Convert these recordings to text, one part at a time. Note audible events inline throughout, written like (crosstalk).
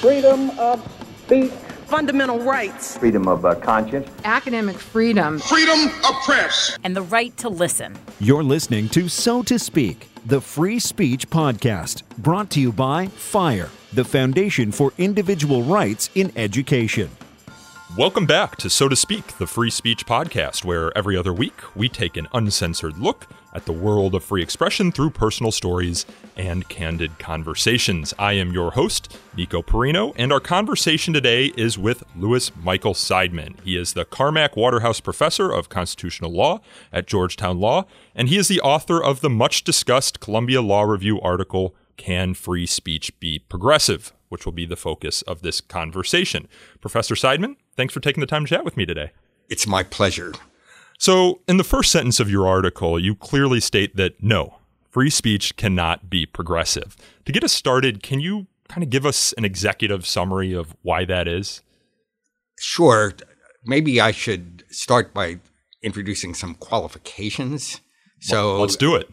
freedom of speech, fundamental rights, freedom of uh, conscience, academic freedom, freedom of press, and the right to listen. You're listening to So to Speak, the free speech podcast, brought to you by FIRE, the Foundation for Individual Rights in Education. Welcome back to So to Speak, the free speech podcast, where every other week we take an uncensored look at the world of free expression through personal stories and candid conversations. I am your host, Nico Perino, and our conversation today is with Lewis Michael Seidman. He is the Carmack Waterhouse Professor of Constitutional Law at Georgetown Law, and he is the author of the much discussed Columbia Law Review article, Can Free Speech Be Progressive? which will be the focus of this conversation. Professor Seidman, thanks for taking the time to chat with me today. It's my pleasure. So, in the first sentence of your article, you clearly state that no, free speech cannot be progressive. To get us started, can you kind of give us an executive summary of why that is? Sure. Maybe I should start by introducing some qualifications. So well, let's do it.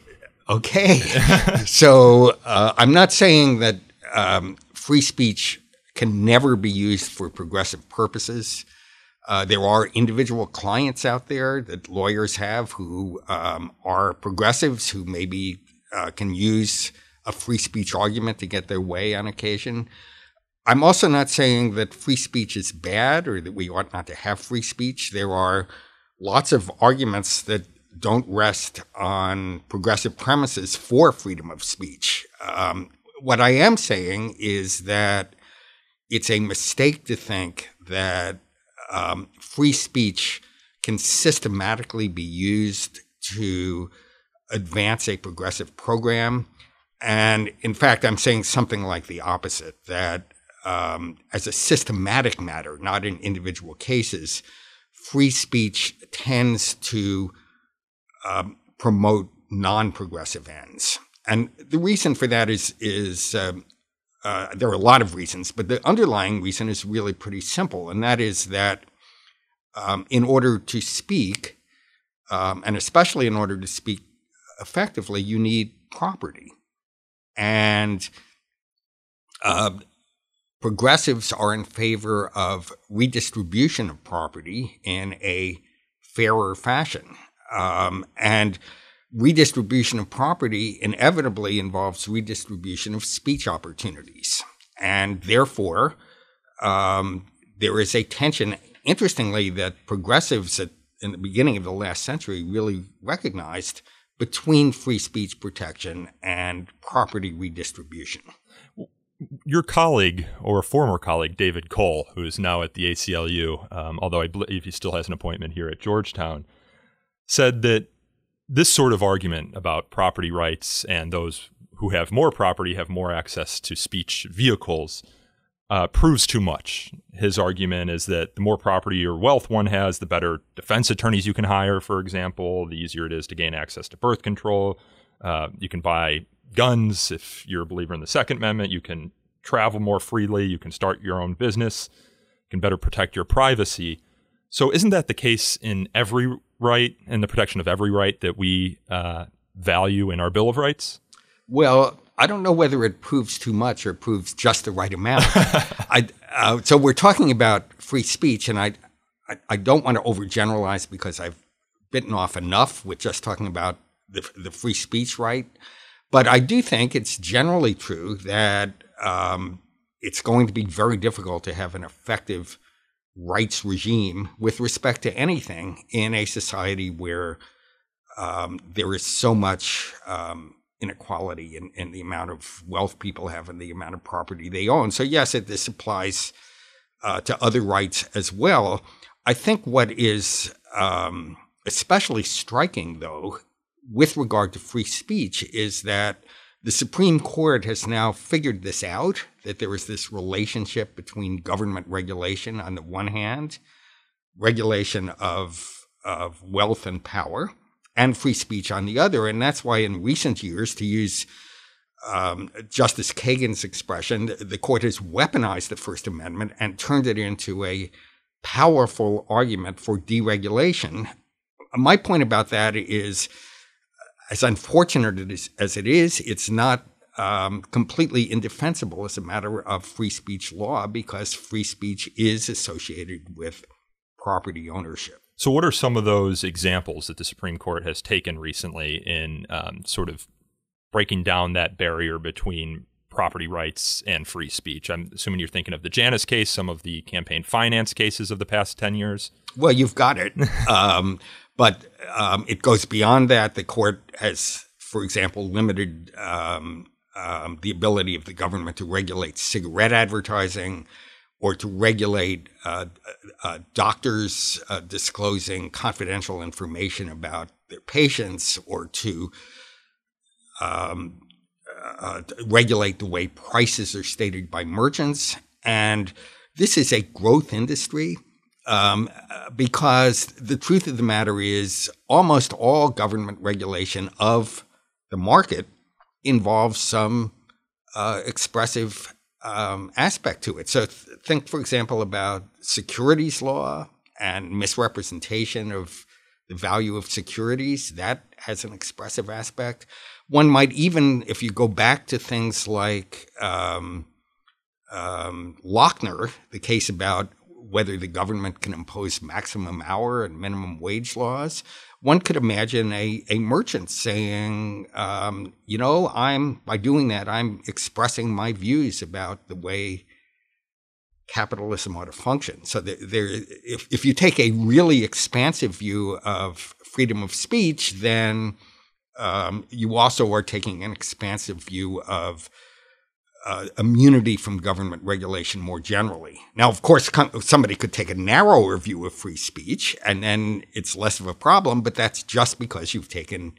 Okay. (laughs) so uh, I'm not saying that um, free speech can never be used for progressive purposes. Uh, there are individual clients out there that lawyers have who um, are progressives who maybe uh, can use a free speech argument to get their way on occasion. I'm also not saying that free speech is bad or that we ought not to have free speech. There are lots of arguments that don't rest on progressive premises for freedom of speech. Um, what I am saying is that it's a mistake to think that um, free speech can systematically be used to advance a progressive program. And in fact, I'm saying something like the opposite that um, as a systematic matter, not in individual cases, free speech tends to um, promote non progressive ends. And the reason for that is, is um, uh, there are a lot of reasons, but the underlying reason is really pretty simple, and that is that um, in order to speak, um, and especially in order to speak effectively, you need property. And uh, progressives are in favor of redistribution of property in a fairer fashion. Um, and redistribution of property inevitably involves redistribution of speech opportunities. And therefore, um, there is a tension interestingly, that progressives at, in the beginning of the last century really recognized between free speech protection and property redistribution. Your colleague, or former colleague, David Cole, who is now at the ACLU, um, although I believe he still has an appointment here at Georgetown, said that this sort of argument about property rights and those who have more property have more access to speech vehicles uh, proves too much. His argument is that the more property or wealth one has, the better defense attorneys you can hire, for example, the easier it is to gain access to birth control. Uh, you can buy guns if you're a believer in the Second Amendment. You can travel more freely. You can start your own business. You can better protect your privacy. So, isn't that the case in every right and the protection of every right that we uh, value in our Bill of Rights? Well, I don't know whether it proves too much or proves just the right amount. (laughs) I, uh, so we're talking about free speech, and I, I, I don't want to overgeneralize because I've bitten off enough with just talking about the, the free speech right. But I do think it's generally true that um, it's going to be very difficult to have an effective rights regime with respect to anything in a society where um, there is so much um, inequality in, in the amount of wealth people have and the amount of property they own. So, yes, it, this applies uh, to other rights as well. I think what is um, especially striking, though, with regard to free speech, is that the Supreme Court has now figured this out that there is this relationship between government regulation on the one hand, regulation of, of wealth and power, and free speech on the other. And that's why, in recent years, to use um, Justice Kagan's expression, the court has weaponized the First Amendment and turned it into a powerful argument for deregulation. My point about that is, as unfortunate as it is, it's not um, completely indefensible as a matter of free speech law because free speech is associated with property ownership. So, what are some of those examples that the Supreme Court has taken recently in um, sort of breaking down that barrier between property rights and free speech? I'm assuming you're thinking of the Janus case, some of the campaign finance cases of the past 10 years. Well, you've got it. (laughs) um, but um, it goes beyond that. The court has, for example, limited um, um the ability of the government to regulate cigarette advertising or to regulate uh, uh, doctors uh, disclosing confidential information about their patients or to um, uh, regulate the way prices are stated by merchants. And this is a growth industry um, because the truth of the matter is almost all government regulation of the market involves some uh, expressive um, aspect to it. So th- think, for example, about securities law and misrepresentation of the value of securities. That has an expressive aspect. One might even, if you go back to things like um, um, Lochner, the case about whether the government can impose maximum hour and minimum wage laws, one could imagine a, a merchant saying, um, you know, I'm by doing that, I'm expressing my views about the way capitalism ought to function. So there, if, if you take a really expansive view of freedom of speech, then um, you also are taking an expansive view of uh, immunity from government regulation more generally. Now, of course, somebody could take a narrower view of free speech and then it's less of a problem, but that's just because you've taken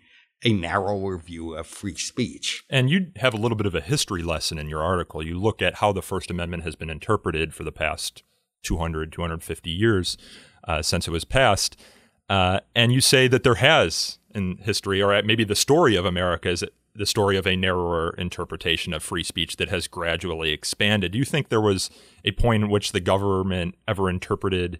a narrower view of free speech. And you have a little bit of a history lesson in your article. You look at how the First Amendment has been interpreted for the past 200, 250 years uh, since it was passed. Uh, and you say that there has in history, or maybe the story of America is the story of a narrower interpretation of free speech that has gradually expanded. Do you think there was a point in which the government ever interpreted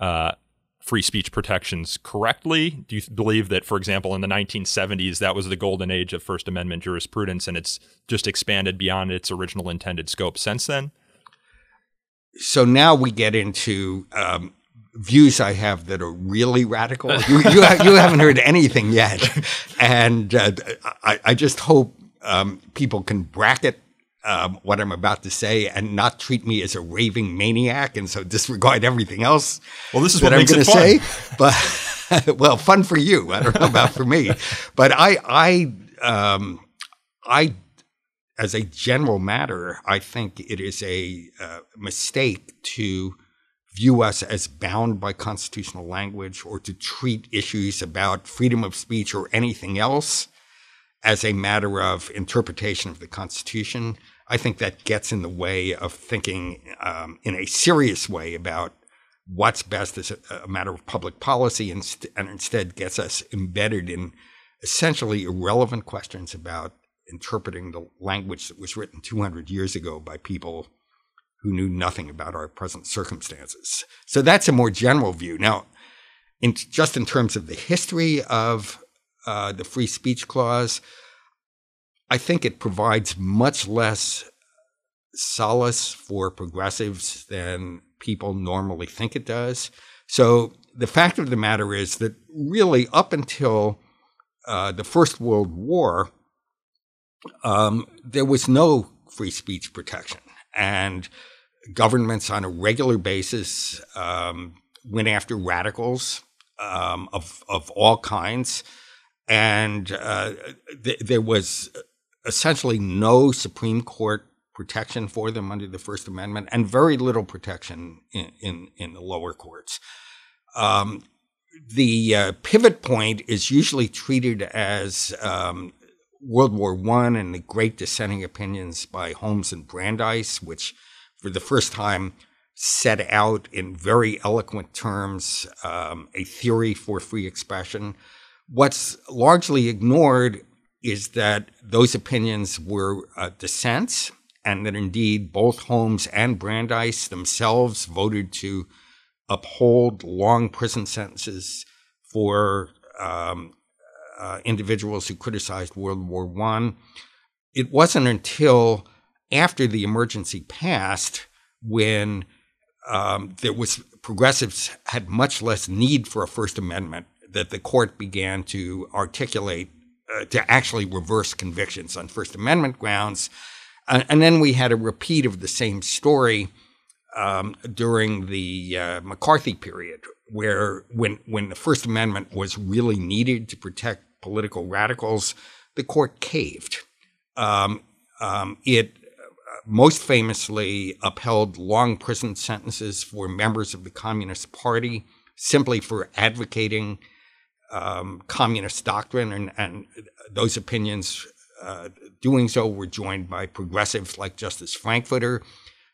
uh, free speech protections correctly? Do you believe that, for example, in the 1970s, that was the golden age of First Amendment jurisprudence and it's just expanded beyond its original intended scope since then? So now we get into um, views I have that are really radical. You, you, you haven't heard anything yet. And uh, I, I, just hope um, people can bracket um, what I'm about to say and not treat me as a raving maniac and so disregard everything else. Well, this is what I'm going to say. But, (laughs) well, fun for you. I don't know about for me. But I, I, um, I, as a general matter, I think it is a uh, mistake to view us as bound by constitutional language or to treat issues about freedom of speech or anything else as a matter of interpretation of the Constitution. I think that gets in the way of thinking um, in a serious way about what's best as a, a matter of public policy and, st- and instead gets us embedded in essentially irrelevant questions about interpreting the language that was written 200 years ago by people who knew nothing about our present circumstances. So that's a more general view. Now, in, just in terms of the history of uh, the free speech clause, I think it provides much less solace for progressives than people normally think it does. So the fact of the matter is that really up until uh, the First World War, um, there was no free speech protection. And governments on a regular basis um, went after radicals um, of of all kinds, and uh, th- there was essentially no Supreme Court protection for them under the First Amendment, and very little protection in in, in the lower courts. Um, the uh, pivot point is usually treated as um, World War One and the great dissenting opinions by Holmes and Brandeis, which for the first time set out in very eloquent terms um, a theory for free expression. What's largely ignored is that those opinions were uh, dissents, and that indeed both Holmes and Brandeis themselves voted to uphold long prison sentences for um, uh, individuals who criticized World War One it wasn't until after the emergency passed when um, there was progressives had much less need for a First Amendment that the court began to articulate uh, to actually reverse convictions on First Amendment grounds. And, and, then we had a repeat of the same story um, during the uh, McCarthy period, where when when the First Amendment was really needed to protect political radicals, the court caved. Um, um, it most famously upheld long prison sentences for members of the Communist Party simply for advocating um, communist doctrine, and, and those opinions uh, doing so were joined by progressives like Justice Frankfurter.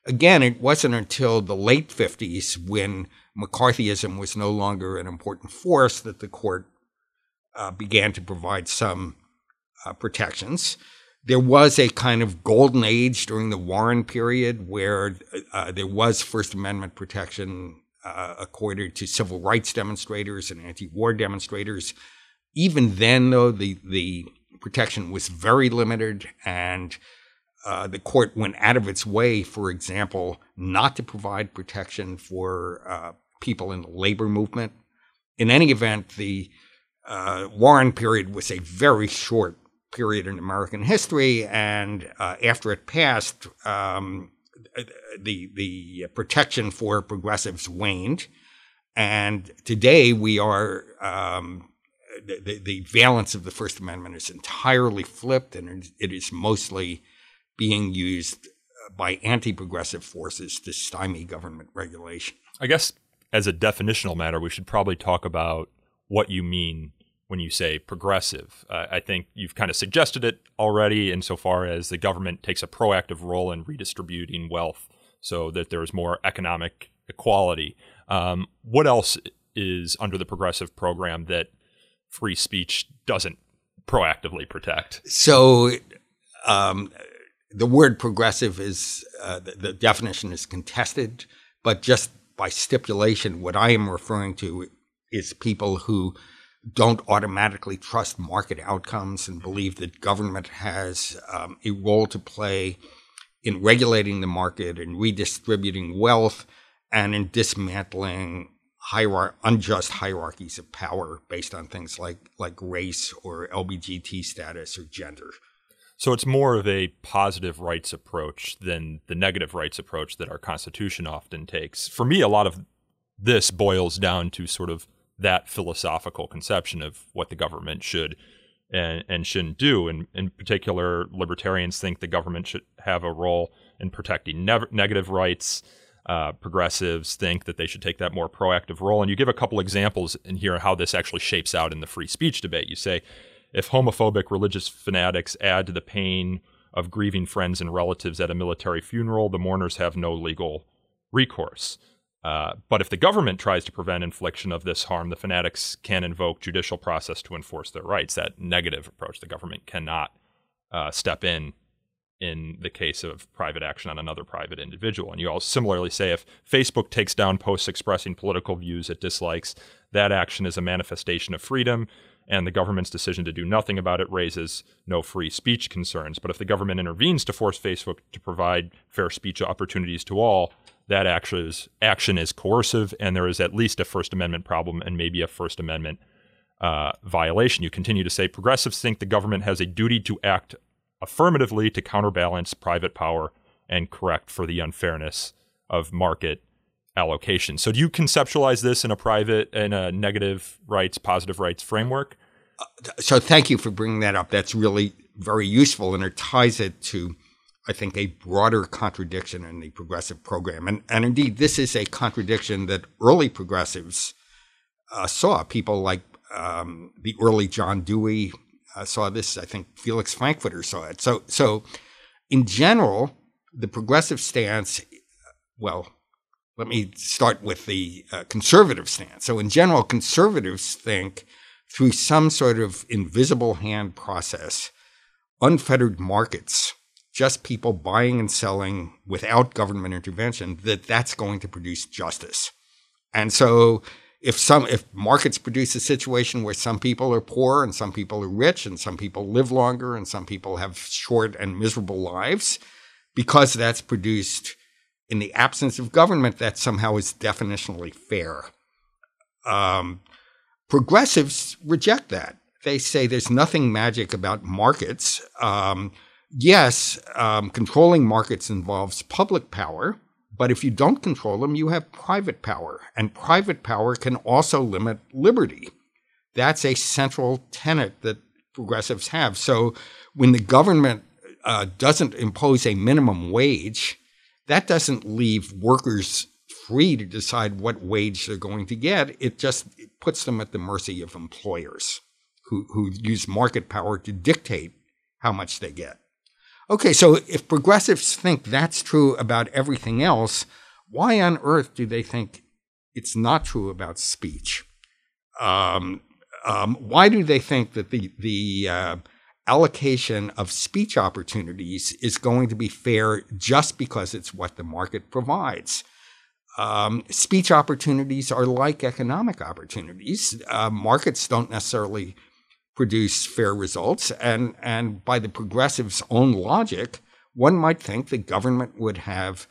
Again, it wasn't until the late 50s when McCarthyism was no longer an important force that the court uh, began to provide some uh, protections there was a kind of golden age during the Warren period where uh, there was First Amendment protection uh, accorded to civil rights demonstrators and anti-war demonstrators. Even then, though, the the protection was very limited, and uh, the court went out of its way, for example, not to provide protection for uh, people in the labor movement. In any event, the uh, Warren period was a very short period in American history, and uh, after it passed, um, the the protection for progressives waned, and today we are um, the, the valence of the First Amendment is entirely flipped, and it is mostly being used by anti-progressive forces to stymie government regulation. I guess as a definitional matter, we should probably talk about what you mean when you say progressive. Uh, I think you've kind of suggested it already insofar as the government takes a proactive role in redistributing wealth so that there's more economic equality. Um, what else is under the progressive program that free speech doesn't proactively protect? So, um, the word progressive is uh, the, the definition is contested, but just by stipulation, what I am referring to is people who don't automatically trust market outcomes and believe that government has um, a role to play in regulating the market and redistributing wealth and in dismantling unjust hierarchies of power based on things like like race or LBGT status or gender. So it's more of a positive rights approach than the negative rights approach that our constitution often takes. For me, a lot of this boils down to sort of that philosophical conception of what the government should and, and shouldn't do. And in particular, libertarians think the government should have a role in protecting ne- negative rights. Uh, progressives think that they should take that more proactive role. And you give a couple examples in here how this actually shapes out in the free speech debate. You say, if homophobic religious fanatics add to the pain of grieving friends and relatives at a military funeral, the mourners have no legal recourse. Uh, but if the government tries to prevent infliction of this harm, the fanatics can invoke judicial process to enforce their rights. That negative approach, the government cannot uh, step in in the case of private action on another private individual. And you all similarly say if Facebook takes down posts expressing political views it dislikes, that action is a manifestation of freedom, and the government's decision to do nothing about it raises no free speech concerns. But if the government intervenes to force Facebook to provide fair speech opportunities to all, that action is, action is coercive and there is at least a First Amendment problem and maybe a First Amendment uh, violation. You continue to say progressives think the government has a duty to act affirmatively to counterbalance private power and correct for the unfairness of market allocation. So, do you conceptualize this in a private and a negative rights, positive rights framework? Uh, so, thank you for bringing that up. That's really very useful, and it ties it to I think, a broader contradiction in the progressive program. And, and indeed, this is a contradiction that early progressives uh, saw. People like um, the early John Dewey uh, saw this. I think Felix Frankfurter saw it. So, so in general, the progressive stance, well, let me start with the uh, conservative stance. So, in general, conservatives think through some sort of invisible hand process, unfettered markets just people buying and selling without government intervention, that that's going to produce justice. And so if some if markets produce a situation where some people are poor and some people are rich and some people live longer and some people have short and miserable lives because that's produced in the absence of government that somehow is definitionally fair. Um, progressives reject that. They say there's nothing magic about markets. Um, yes um, controlling markets involves public power but if you don't control them, you have private power, and private power can also limit liberty. That's a central tenet that progressives have. So when the government uh, doesn't impose a minimum wage, that doesn't leave workers free to decide what wage they're going to get. It just puts them at the mercy of employers who, who use market power to dictate how much they get. Okay, so if progressives think that's true about everything else, why on earth do they think it's not true about speech? Um, um, why do they think that the the uh, allocation of speech opportunities is going to be fair just because it's what the market provides? Um, speech opportunities are like economic opportunities. Uh, markets don't necessarily produce fair results. And, and by the progressives' own logic, one might think the government would have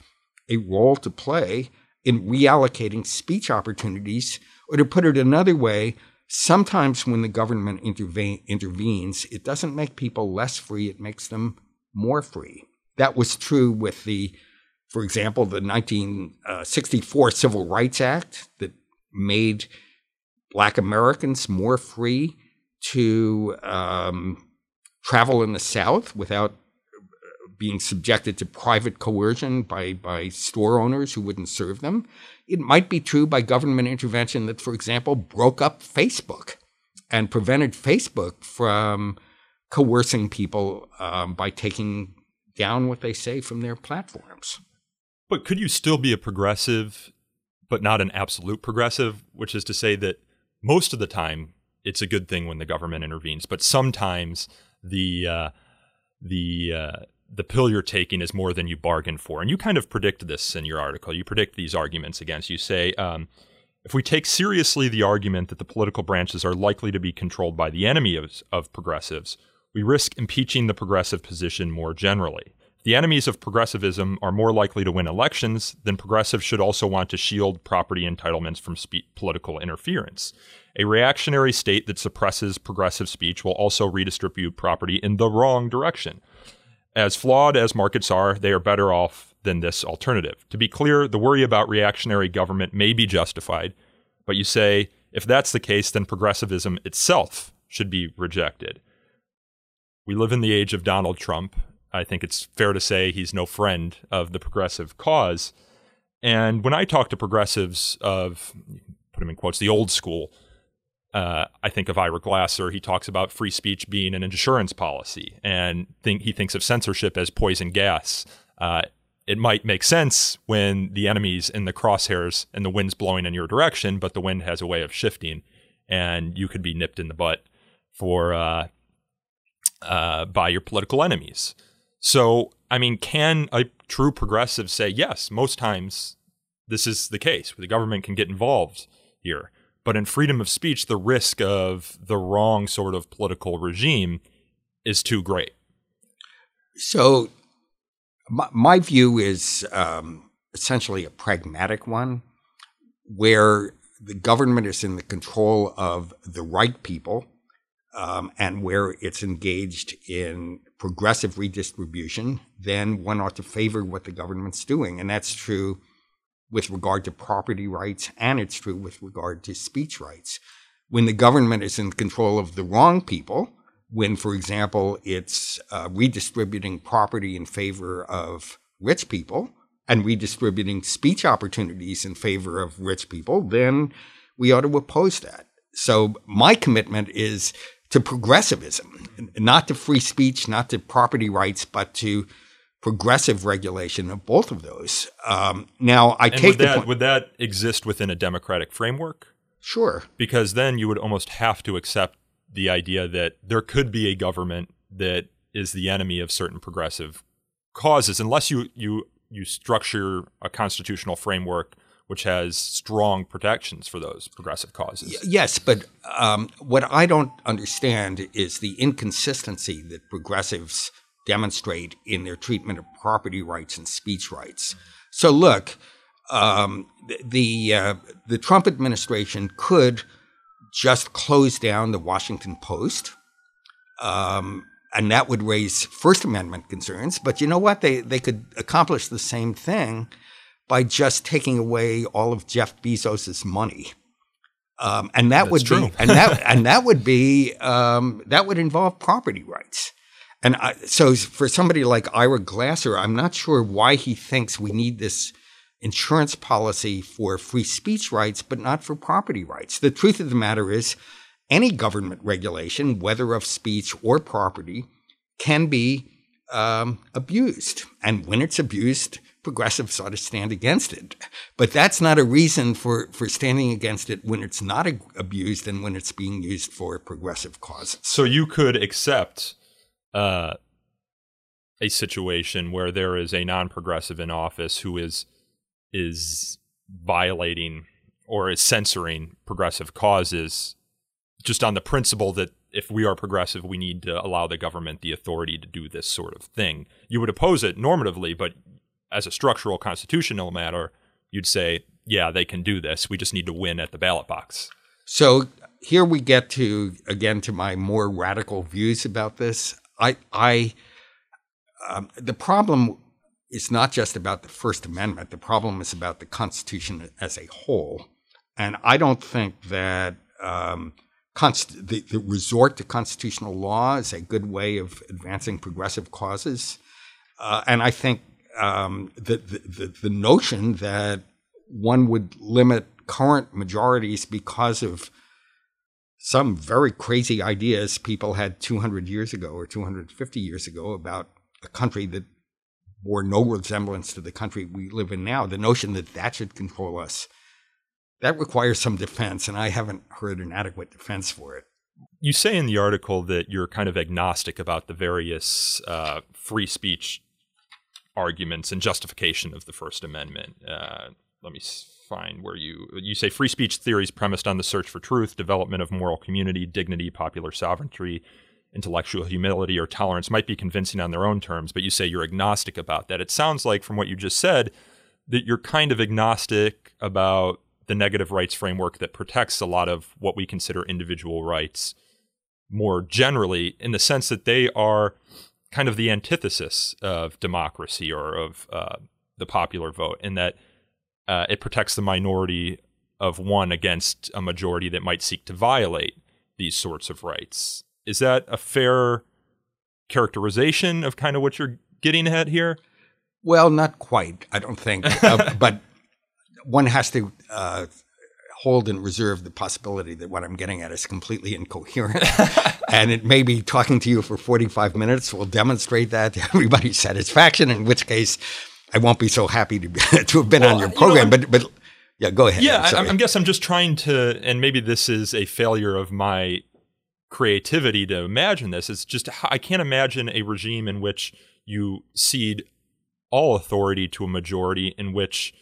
a role to play in reallocating speech opportunities. Or to put it another way, sometimes when the government interve- intervenes, it doesn't make people less free, it makes them more free. That was true with the, for example, the 1964 uh, Civil Rights Act that made black Americans more free to um, travel in the South without being subjected to private coercion by, by store owners who wouldn't serve them. It might be true by government intervention that, for example, broke up Facebook and prevented Facebook from coercing people um, by taking down what they say from their platforms. But could you still be a progressive, but not an absolute progressive, which is to say that most of the time it's a good thing when the government intervenes. But sometimes the uh, the uh, the pill you're taking is more than you bargained for, and you kind of predict this in your article. You predict these arguments against. You say. Um, if we take seriously the argument that the political branches are likely to be controlled by the enemy of, of progressives, we risk impeaching the progressive position more generally. The enemies of progressivism are more likely to win elections, then progressives should also want to shield property entitlements from spe- political interference. A reactionary state that suppresses progressive speech will also redistribute property in the wrong direction. As flawed as markets are, they are better off than this alternative. To be clear, the worry about reactionary government may be justified, but you say if that's the case, then progressivism itself should be rejected. We live in the age of Donald Trump, I think it's fair to say he's no friend of the progressive cause. And when I talk to progressives of, put him in quotes, the old school, uh, I think of Ira Glasser. He talks about free speech being an insurance policy, and think he thinks of censorship as poison gas. Uh, it might make sense when the enemy's in the crosshairs and the wind's blowing in your direction, but the wind has a way of shifting, and you could be nipped in the butt for uh, uh by your political enemies. So, I mean, can a true progressive say, yes, most times this is the case, the government can get involved here. But in freedom of speech, the risk of the wrong sort of political regime is too great. So, my, my view is um, essentially a pragmatic one where the government is in the control of the right people um, and where it's engaged in progressive redistribution, then one ought to favor what the government's doing. And that's true with regard to property rights, and it's true with regard to speech rights. When the government is in control of the wrong people, when, for example, it's uh, redistributing property in favor of rich people and redistributing speech opportunities in favor of rich people, then we ought to oppose that. So my commitment is to progressivism, not to free speech, not to property rights, but to progressive regulation of both of those. Um, now, I and take would the that, point. Would that exist within a democratic framework? Sure. Because then you would almost have to accept the idea that there could be a government that is the enemy of certain progressive causes, unless you you you structure a constitutional framework which has strong protections for those progressive causes. Yes, but um, what I don't understand is the inconsistency that progressives demonstrate in their treatment of property rights and speech rights. So, look, um, the uh, the Trump administration could just close down the Washington Post, um, and that would raise First Amendment concerns. But you know what? They they could accomplish the same thing by just taking away all of Jeff Bezos's money. Um, and that That's would true. be, and that (laughs) and that would be um, that would involve property rights. And I, so, for somebody like Ira Glasser, I'm not sure why he thinks we need this insurance policy for free speech rights, but not for property rights. The truth of the matter is, any government regulation, whether of speech or property, can be um, abused. And when it's abused, progressives ought to stand against it. But that's not a reason for, for standing against it when it's not abused and when it's being used for progressive causes. So you could accept uh, a situation where there is a non-progressive in office who is is violating or is censoring progressive causes just on the principle that if we are progressive, we need to allow the government the authority to do this sort of thing. You would oppose it normatively, but as a structural constitutional matter, you'd say, yeah, they can do this. We just need to win at the ballot box. So here we get to again to my more radical views about this. I, I, um, the problem is not just about the First Amendment. The problem is about the Constitution as a whole, and I don't think that um, const- the, the resort to constitutional law is a good way of advancing progressive causes. Uh, and I think um, the, the, the, the notion that one would limit current majorities because of some very crazy ideas people had 200 years ago or 250 years ago about a country that bore no resemblance to the country we live in now. The notion that that should control us, that requires some defense, and I haven't heard an adequate defense for it. You say in the article that you're kind of agnostic about the various uh, free speech arguments and justification of the First Amendment. Uh, let me find where you you say free speech theories premised on the search for truth, development of moral community, dignity, popular sovereignty, intellectual humility, or tolerance might be convincing on their own terms, but you say you're agnostic about that. It sounds like from what you just said that you're kind of agnostic about the negative rights framework that protects a lot of what we consider individual rights more generally in the sense that they are kind of the antithesis of democracy or of uh, the popular vote, in that uh, it protects the minority of one against a majority that might seek to violate these sorts of rights. Is that a fair characterization of kind of what you're getting at here? Well, not quite, I don't think. uh, (laughs) but one has to uh, hold in reserve the possibility that what I'm getting at is completely incoherent. (laughs) and it may be talking to you for 45 minutes will demonstrate that to (laughs) everybody's satisfaction, in which case I won't be so happy to, be, (laughs) to have been Well, on your you know, program. But, but yeah, go ahead. Yeah, I'm I. I guess I'm just trying to, and maybe this is a failure of my creativity to imagine this. It's just I can't imagine a regime in which you cede all authority to a majority, in which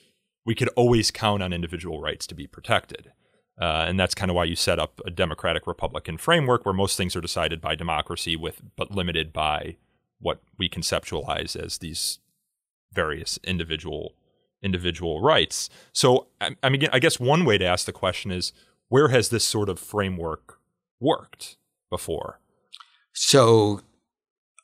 we could always count on individual rights to be protected. Uh, and that's kind of why you set up a democratic republican framework where most things are decided by democracy with but limited by what we conceptualize as these various individual individual rights. So, I, I mean, I guess one way to ask the question is, where has this sort of framework worked before? So,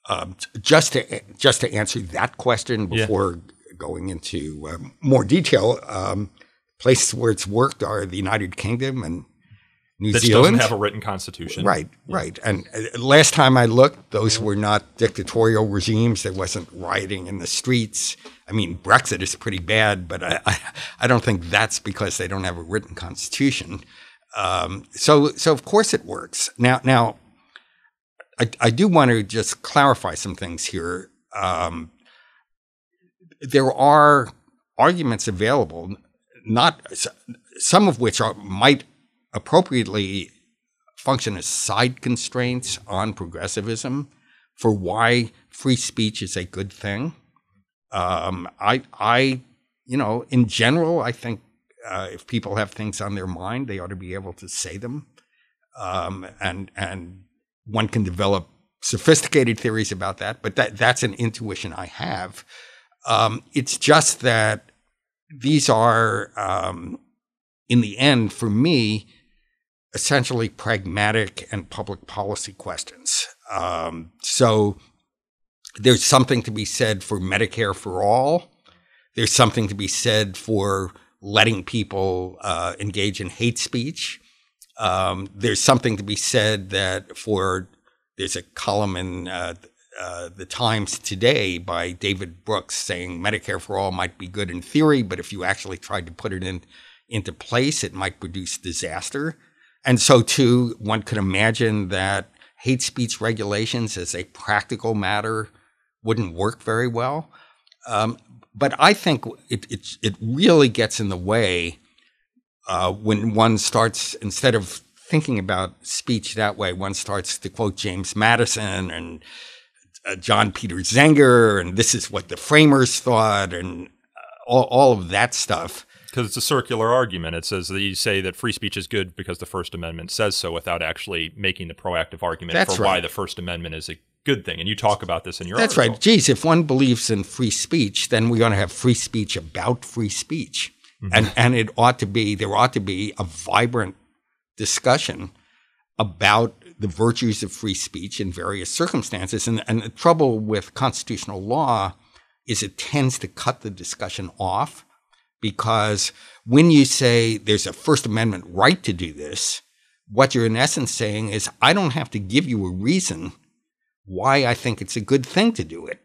um, just to just to answer that question Yeah. before going into um, more detail, um, places where it's worked are the United Kingdom and New That Zealand. doesn't have a written constitution, Right, right. And uh, last time I looked, those were not dictatorial regimes. There wasn't rioting in the streets. I mean, Brexit is pretty bad, but I, I, I don't think that's because they don't have a written constitution. Um, so, so of course it works. Now, now, I, I do want to just clarify some things here. Um, there are arguments available, not some of which are might appropriately function as side constraints on progressivism for why free speech is a good thing. Um, I, I, you know, in general, I think Uh, if people have things on their mind, they ought to be able to say them. Um, and and one can develop sophisticated theories about that, but that that's an intuition I have. Um, it's just that these are, um, in the end, for me, essentially pragmatic and public policy questions. Um, so there's something to be said for Medicare for all. There's something to be said for letting people uh, engage in hate speech. Um, there's something to be said that for there's a column in uh, uh, the Times today by David Brooks saying Medicare for all might be good in theory, but if you actually tried to put it in into place, it might produce disaster. And so, too, one could imagine that hate speech regulations, as a practical matter, wouldn't work very well. Um, but I think it, it, it really gets in the way uh, when one starts instead of thinking about speech that way, one starts to quote James Madison and uh, John Peter Zenger, and this is what the framers thought, and uh, all, all of that stuff. Because it's a circular argument. It says that you say that free speech is good because the First Amendment says so without actually making the proactive argument That's for right. why the First Amendment is a good thing. And you talk about this in your article. That's article. right. Geez, if one believes in free speech, then we're going to have free speech about free speech. Mm-hmm. And, and it ought to be, there ought to be a vibrant discussion about the virtues of free speech in various circumstances. And, and the trouble with constitutional law is it tends to cut the discussion off because when you say there's a First Amendment right to do this, what you're in essence saying is, I don't have to give you a reason why I think it's a good thing to do it,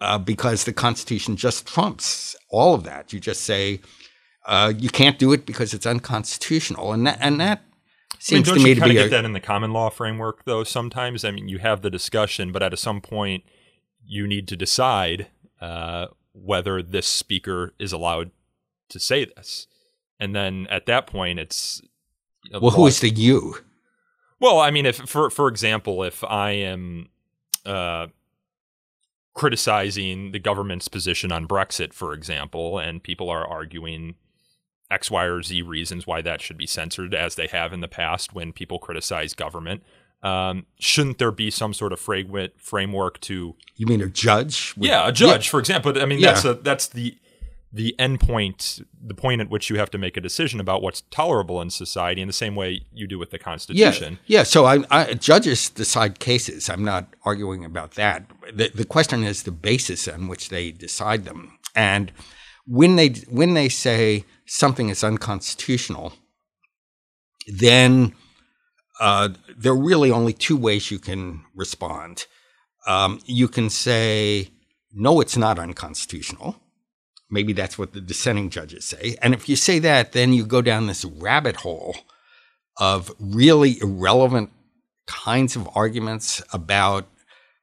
uh, because the Constitution just trumps all of that. You just say uh, you can't do it because it's unconstitutional, and that and that seems I mean, don't to me you to kind be of a, get that in the common law framework, though? Sometimes, I mean, you have the discussion, but at some point, you need to decide uh, whether this speaker is allowed to say this, and then at that point, it's well, who is the you? Well, I mean, if for for example, if I am uh, criticizing the government's position on Brexit, for example, and people are arguing X, Y, or Z reasons why that should be censored, as they have in the past when people criticize government. Um, shouldn't there be some sort of framework framework to You mean a judge? would- yeah, a judge, for example. I mean, Yeah. that's a that's the the end point, the point at which you have to make a decision about what's tolerable in society, in the same way you do with the Yeah, Constitution. yeah. So I, I, judges decide cases. I'm not arguing about that. The, the question is the basis on which they decide them. And when they when they say something is unconstitutional, then uh, there are really only two ways you can respond. Um, you can say, no, it's not unconstitutional. Maybe that's what the dissenting judges say. And if you say that, then you go down this rabbit hole of really irrelevant kinds of arguments about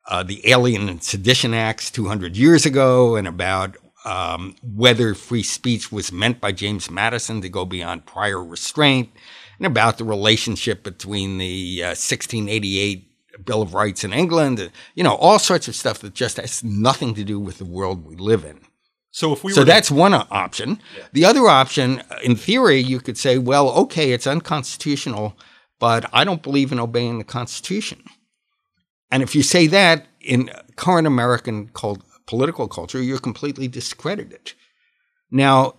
uh, the Alien and Sedition Acts 200 years ago and about um, whether free speech was meant by James Madison to go beyond prior restraint and about the relationship between the uh, 1688 Bill of Rights in England, you know, all sorts of stuff that just has nothing to do with the world we live in. So if we So were to- that's one option. The other option, uh, in theory, you could say, well, okay, it's unconstitutional, but I don't believe in obeying the Constitution. And if you say that in current American cult- political culture, you're completely discredited. Now,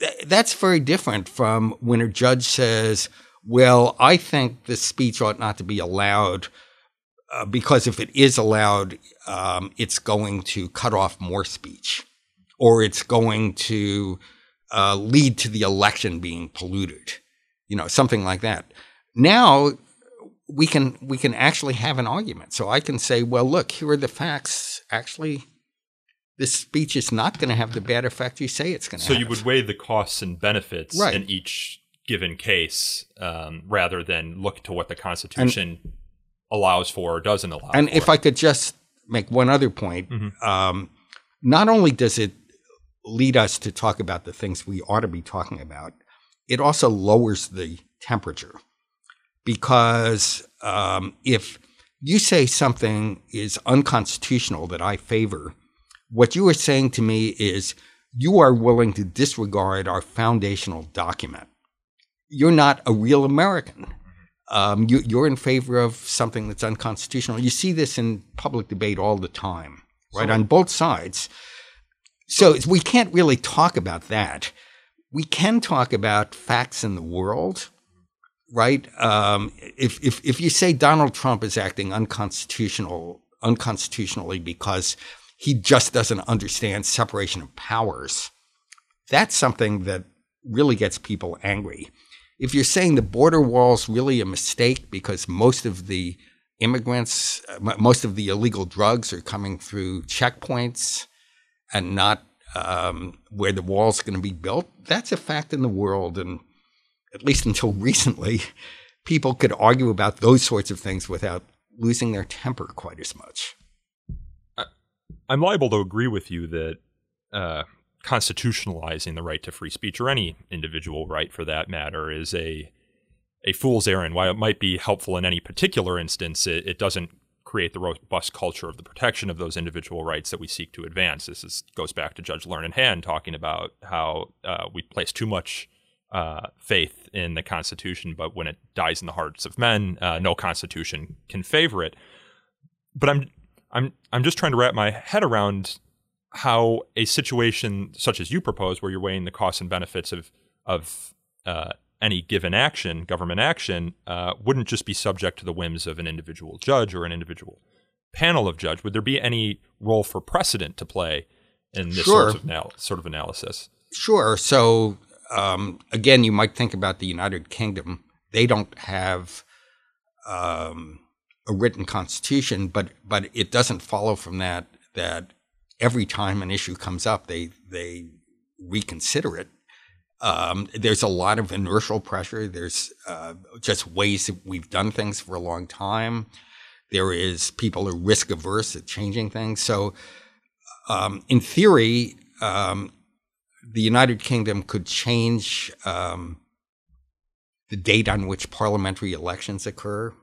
th- that's very different from when a judge says, well, I think this speech ought not to be allowed uh, because if it is allowed, um, it's going to cut off more speech or it's going to uh, lead to the election being polluted, you know, something like that. Now we can we can actually have an argument. So I can say, well, look, here are the facts. Actually, this speech is not going to have the bad effect you say it's going to. so have. you would weigh the costs and benefits Right. in each given case, um, rather than look to what the Constitution allows for or doesn't allow. And for. if I could just make one other point, um, not only does it lead us to talk about the things we ought to be talking about, it also lowers the temperature. Because um, if you say something is unconstitutional that I favor, what you are saying to me is you are willing to disregard our foundational document. You're not a real American. Um, you, are in favor of something that's unconstitutional. You see this in public debate all the time, right? So, on both sides. So we can't really talk about that. We can talk about facts in the world, right? Um, if, if, if you say Donald Trump is acting unconstitutional, unconstitutionally because he just doesn't understand separation of powers. That's something that really gets people angry. If you're saying the border wall's really a mistake because most of the immigrants, most of the illegal drugs are coming through checkpoints and not um, where the wall's going to be built, that's a fact in the world. And at least until (laughs) recently, people could argue about those sorts of things without losing their temper quite as much. I'm liable to agree with you that uh, constitutionalizing the right to free speech, or any individual right for that matter, is a a fool's errand. While it might be helpful in any particular instance, it, it doesn't create the robust culture of the protection of those individual rights that we seek to advance. This is, goes back to Judge Learned Hand talking about how uh, we place too much uh, faith in the Constitution, but when it dies in the hearts of men, uh, no Constitution can favor it. But I'm I'm I'm just trying to wrap my head around how a situation such as you propose, where you're weighing the costs and benefits of of uh, any given action, government action, uh, wouldn't just be subject to the whims of an individual judge or an individual panel of judge. Would there be any role for precedent to play in this sure. sort, of anal- sort of analysis? Sure. So um, again, you might think about the United Kingdom. They don't have um, a written constitution, but but it doesn't follow from that that every time an issue comes up, they they reconsider it. Um, there's a lot of inertial pressure. There's uh, just ways that we've done things for a long time. There is people are risk averse at changing things. So, um, in theory, um, the United Kingdom could change um, the date on which parliamentary elections occur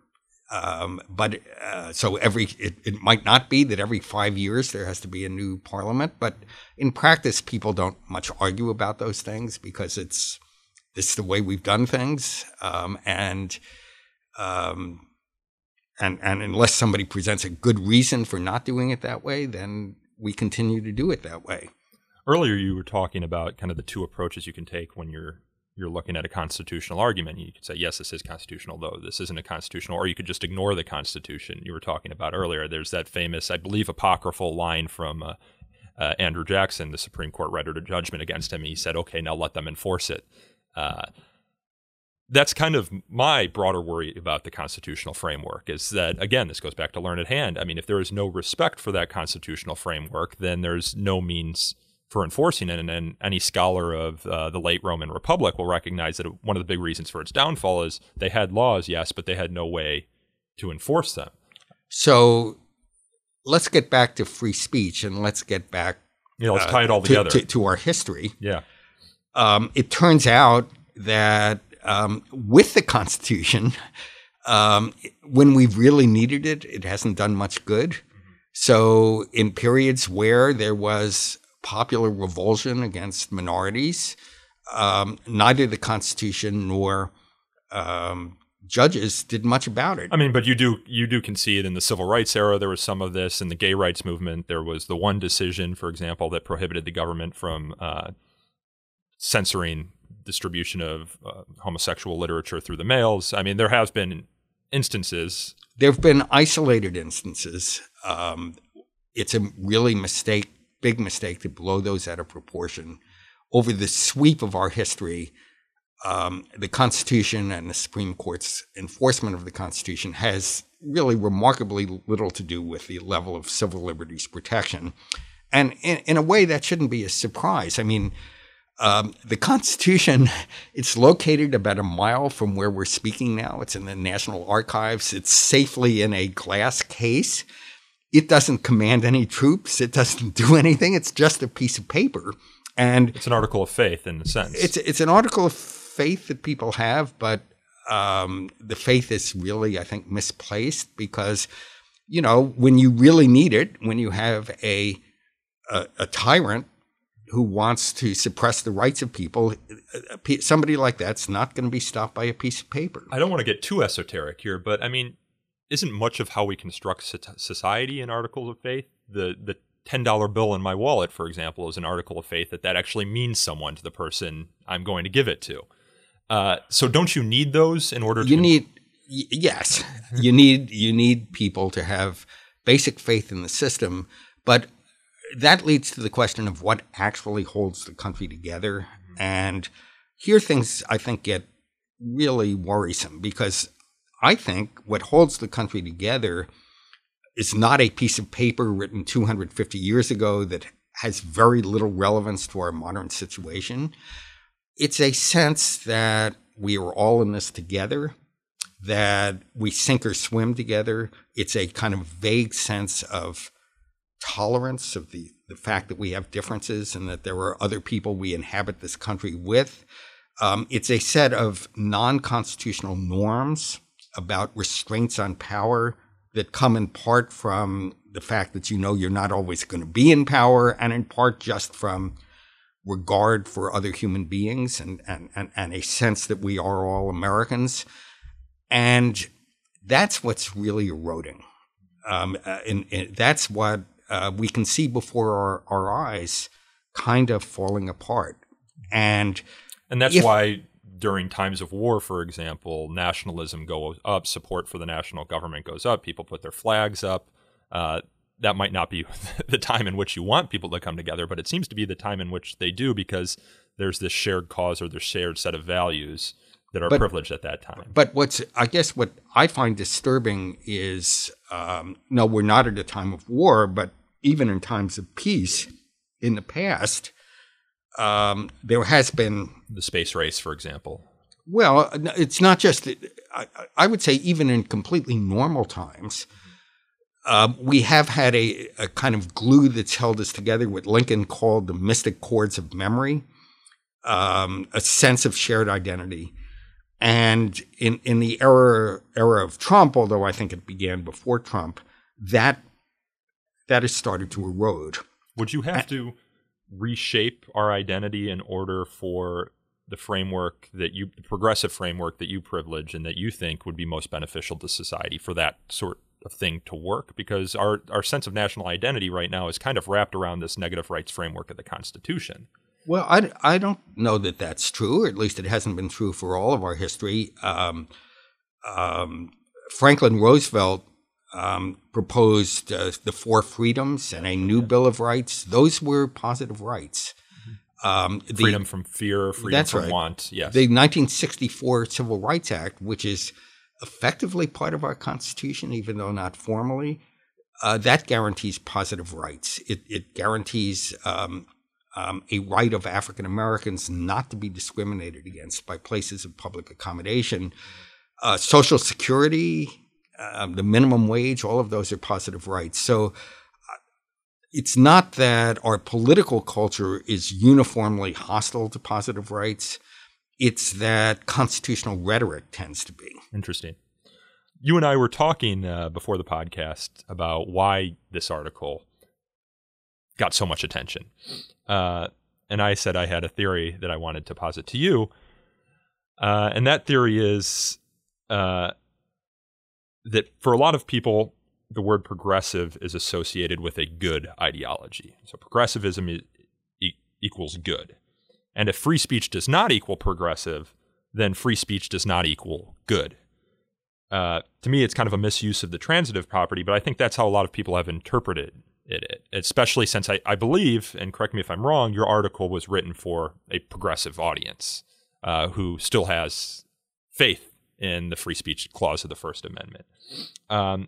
um, but uh, so every it, it might not be that every five years there has to be a new parliament, but in practice, people don't much argue about those things because it's it's the way we've done things, um, and um, and and unless somebody presents a good reason for not doing it that way, then we continue to do it that way. Earlier, you were talking about kind of the two approaches you can take when you're you're looking at a constitutional argument. You could say, yes, this is constitutional, though this isn't a constitutional, or you could just ignore the Constitution you were talking about earlier. There's that famous, I believe, apocryphal line from uh, uh, Andrew Jackson, the Supreme Court rendered a judgment against him. He said, okay, now let them enforce it. Uh, that's kind of my broader worry about the constitutional framework is that, again, this goes back to learned hand. I mean, if there is no respect for that constitutional framework, then there's no means for enforcing it. And, and any scholar of uh, the late Roman Republic will recognize that one of the big reasons for its downfall is they had laws, yes, but they had no way to enforce them. So let's get back to free speech and let's get back. Yeah, let's uh, tie it all together to, to, to our history. Yeah. Um, it turns out that um, with the Constitution, um, when we've really needed it, it hasn't done much good. So, in periods where there was popular revulsion against minorities. Um, neither the Constitution nor um, judges did much about it. I mean, but you do you do concede in the civil rights era there was some of this. In the gay rights movement, there was the one decision, for example, that prohibited the government from uh, censoring distribution of uh, homosexual literature through the mails. I mean, there have been instances. There have been isolated instances. Um, it's a really mistake big mistake to blow those out of proportion. Over the sweep of our history, um, the Constitution and the Supreme Court's enforcement of the Constitution has really remarkably little to do with the level of civil liberties protection. And in, in a way, that shouldn't be a surprise. I mean, um, the Constitution, (laughs) it's located about a mile from where we're speaking now. It's in the National Archives. It's safely in a glass case. It doesn't command any troops. It doesn't do (laughs) anything. It's just a piece of paper. And it's an article of faith in a sense. It's it's an article of faith that people have, but um, the faith is really, I think, misplaced because, you know, when you really need it, when you have a a, a tyrant who wants to suppress the rights of people, somebody like that's not going to be stopped by a piece of paper. I don't want to get too esoteric here, but I mean, isn't much of how we construct society in articles of faith? The the ten dollar bill in my wallet, for example, is an article of faith that that actually means someone to the person I'm going to give it to. Uh, so don't you need those in order? to You need yes, (laughs) you need you need people to have basic faith in the system, but that leads to the question of what actually holds the country together. Mm-hmm. And here things I think get really worrisome because I think what holds the country together is not a piece of paper written 250 years ago that has very little relevance to our modern situation. It's a sense that we are all in this together, that we sink or swim together. It's a kind of vague sense of tolerance of the, the fact that we have differences and that there are other people we inhabit this country with. Um, it's a set of non constitutional norms about restraints on power that come in part from the fact that you know you're not always going to be in power, and in part just from regard for other human beings and, and, and, and a sense that we are all Americans. And that's what's really eroding. Um, uh, and, and, that's what uh, we can see before our, our eyes kind of falling apart. And and that's if, why during times of war, for example, nationalism goes up, support for the national government goes up, people put their flags up. Uh, that might not be (laughs) the time in which you want people to come together, but it seems to be the time in which they do because there's this shared cause or this shared set of values that are but, privileged at that time. But what's, I guess, what I find disturbing is um, no, we're not at a time of war, but even in times of peace in the past, um, there has been the space race, for example. Well, it's not just. I, I would say even in completely normal times, uh, we have had a, a, kind of glue that's held us together, what Lincoln called the mystic cords of memory, um, a sense of shared identity. And in, in the era era of Trump, although I think it began before Trump, that that has started to erode. Would you have to reshape our identity in order for the framework that you, the progressive framework that you privilege and that you think would be most beneficial to society for that sort of thing to work? Because our, our sense of national identity right now is kind of wrapped around this negative rights framework of the Constitution. Well, I, I don't know that that's true, or at least it hasn't been true for all of our history. Um, um, Franklin Roosevelt um, proposed uh, the Four Freedoms and a new Bill of Rights. Those were positive rights. Mm-hmm. Um, the, freedom from fear, freedom from right. want. Yes. The 1964 Civil Rights Act, which is effectively part of our Constitution, even though not formally, uh, that guarantees positive rights. It, it guarantees um, um, a right of African Americans not to be discriminated against by places of public accommodation. Uh, Social Security um, the minimum wage, all of those are positive rights. So uh, it's not that our political culture is uniformly hostile to positive rights. It's that constitutional rhetoric tends to be. Interesting. You and I were talking uh, before the podcast about why this article got so much attention. Uh, and I said I had a theory that I wanted to posit to you. Uh, and that theory is uh, that for a lot of people, the word progressive is associated with a good ideology. So progressivism e- equals good. And if free speech does not equal progressive, then free speech does not equal good. Uh, to me, it's kind of a misuse of the transitive property, but I think that's how a lot of people have interpreted it, especially since I, I believe, and correct me if I'm wrong, your article was written for a progressive audience uh, who still has faith in the free speech clause of the First Amendment. Um,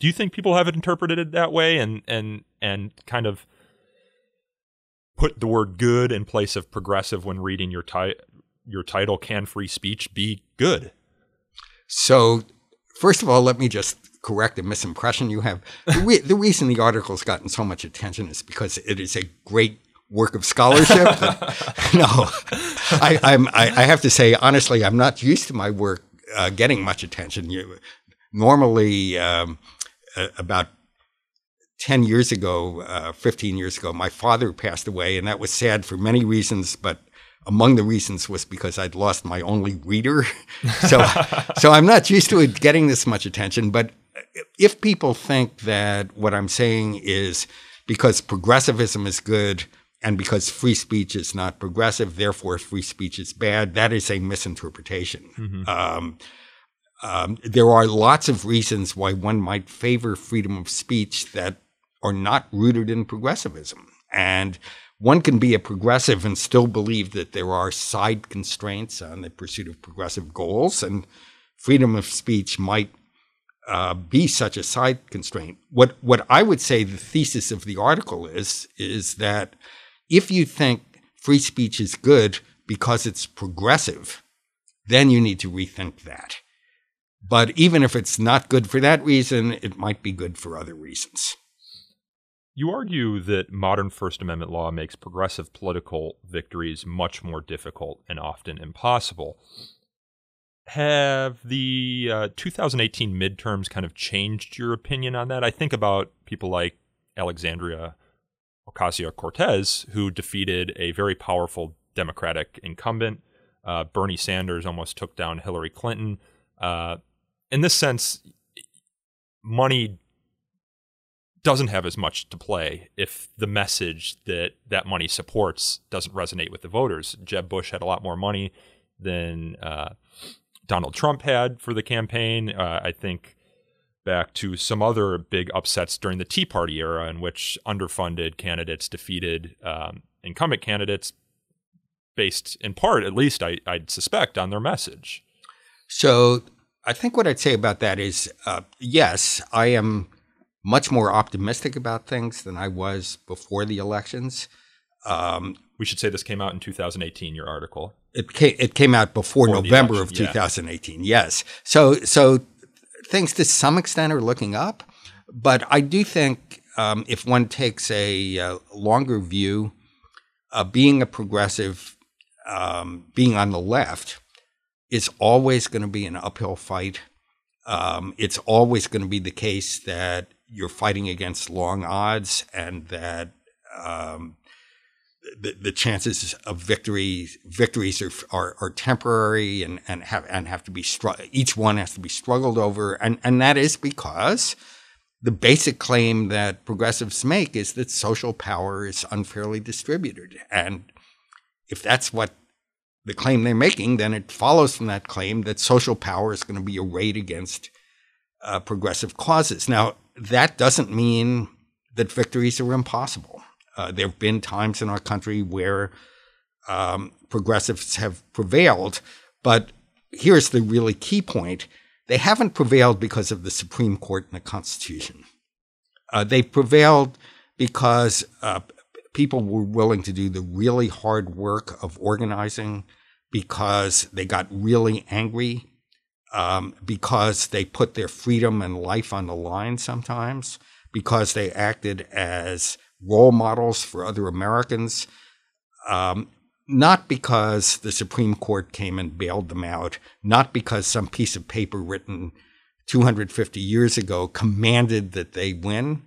do you think people have it interpreted it that way and and and kind of put the word good in place of progressive when reading your ti- your title can free speech be good? So, first of all, let me just correct a misimpression you have. The, re- the reason the article's gotten so much attention is because it is a great work of scholarship. (laughs) no, I, I'm, I, I, have to say, honestly, I'm not used to my work uh, getting much attention. You, normally, um, about 10 years ago, uh, 15 years ago, my father passed away, and that was sad for many reasons, but among the reasons was because I'd lost my only reader. (laughs) so, so I'm not used to it getting this much attention. But if people think that what I'm saying is because progressivism is good and because free speech is not progressive, therefore free speech is bad, that is a misinterpretation. Mm-hmm. Um, um, there are lots of reasons why one might favor freedom of speech that are not rooted in progressivism. And one can be a progressive and still believe that there are side constraints on the pursuit of progressive goals, and freedom of speech might uh, be such a side constraint. What what I would say the thesis of the article is is that if you think free speech is good because it's progressive, then you need to rethink that. But even if it's not good for that reason, it might be good for other reasons. You argue that modern First Amendment law makes progressive political victories much more difficult and often impossible. Have the uh, 2018 midterms kind of changed your opinion on that? I think about people like Alexandria Ocasio Cortez, who defeated a very powerful Democratic incumbent. Uh, Bernie Sanders almost took down Hillary Clinton. Uh, in this sense, money doesn't have as much to play if the message that that money supports doesn't resonate with the voters. Jeb Bush had a lot more money than uh, Donald Trump had for the campaign. Uh, I think back to some other big upsets during the Tea Party era, in which underfunded candidates defeated um, incumbent candidates, based in part, at least I, would suspect, on their message. So I think what I'd say about that is uh, yes, I am much more optimistic about things than I was before the elections. Um, we should say this came out in 2018. Your article. It came, it came out before, before November of 2018. Yeah. Yes. So so things to some extent are looking up, but I do think um, if one takes a uh, longer view, uh, being a progressive, um, being on the left, is always going to be an uphill fight. Um, it's always going to be the case that you're fighting against long odds and that um, the, the chances of victory victories are, are, are temporary and, and have and have to be each one has to be struggled over and and that is because the basic claim that progressives make is that social power is unfairly distributed and if that's what the claim they're making, then it follows from that claim that social power is going to be arrayed against uh, progressive causes. Now, that doesn't mean that victories are impossible. Uh, there have been times in our country where um, progressives have prevailed, but here's the really key point they haven't prevailed because of the Supreme Court and the Constitution. Uh, they prevailed because uh, people were willing to do the really hard work of organizing because they got really angry, um, because they put their freedom and life on the line sometimes, because they acted as role models for other Americans, um, not because the Supreme Court came and bailed them out, not because some piece of paper written 250 years ago commanded that they win.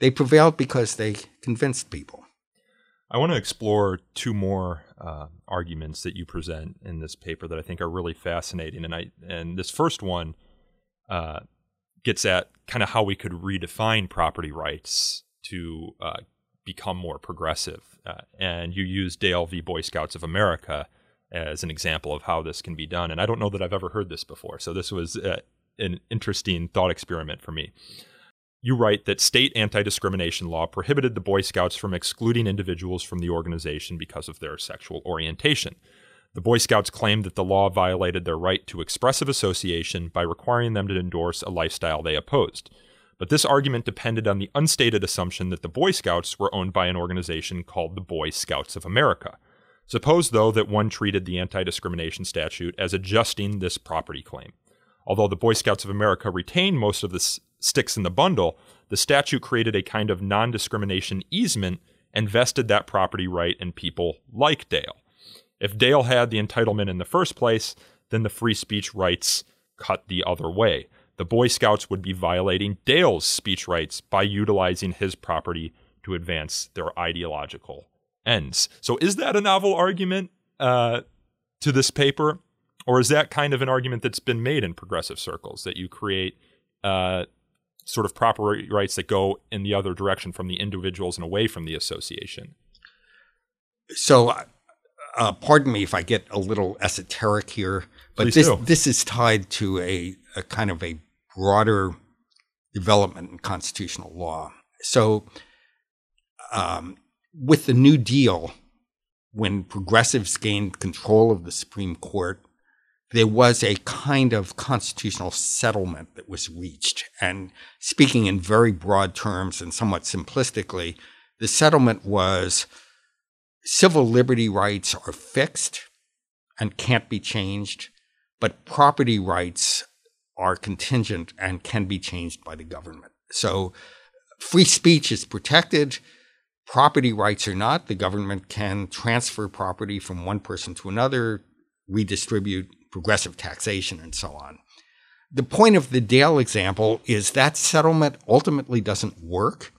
They prevailed because they convinced people. I want to explore two more uh, arguments that you present in this paper that I think are really fascinating, and I and this first one uh, gets at kind of how we could redefine property rights to uh, become more progressive. Uh, and you use Dale v. Boy Scouts of America as an example of how this can be done. And I don't know that I've ever heard this before, so this was uh, an interesting thought experiment for me you write that state anti discrimination law prohibited the Boy Scouts from excluding individuals from the organization because of their sexual orientation. The Boy Scouts claimed that the law violated their right to expressive association by requiring them to endorse a lifestyle they opposed. But this argument depended on the unstated assumption that the Boy Scouts were owned by an organization called the Boy Scouts of America. Suppose, though, that one treated the anti discrimination statute as adjusting this property claim. Although the Boy Scouts of America retained most of the sticks in the bundle, the statute created a kind of non discrimination easement and vested that property right in people like Dale. If Dale had the entitlement in the first place, then the free speech rights cut the other way. The Boy Scouts would be violating Dale's speech rights by utilizing his property to advance their ideological ends. So, is that a novel argument uh, to this paper? Or is that kind of an argument that's been made in progressive circles that you create uh, sort of property rights that go in the other direction from the individuals and away from the association? So, uh, pardon me if I get a little esoteric here, but Please this do. this is tied to a, a kind of a broader development in constitutional law. So, um, with the New Deal, when progressives gained control of the Supreme Court, there was a kind of constitutional settlement that was reached. And speaking in very broad terms and somewhat simplistically, the settlement was civil liberty rights are fixed and can't be changed, but property rights are contingent and can be changed by the government. So free speech is protected. Property rights are not. The government can transfer property from one person to another, redistribute progressive taxation, and so on. The point of the Dale example is that settlement ultimately doesn't work.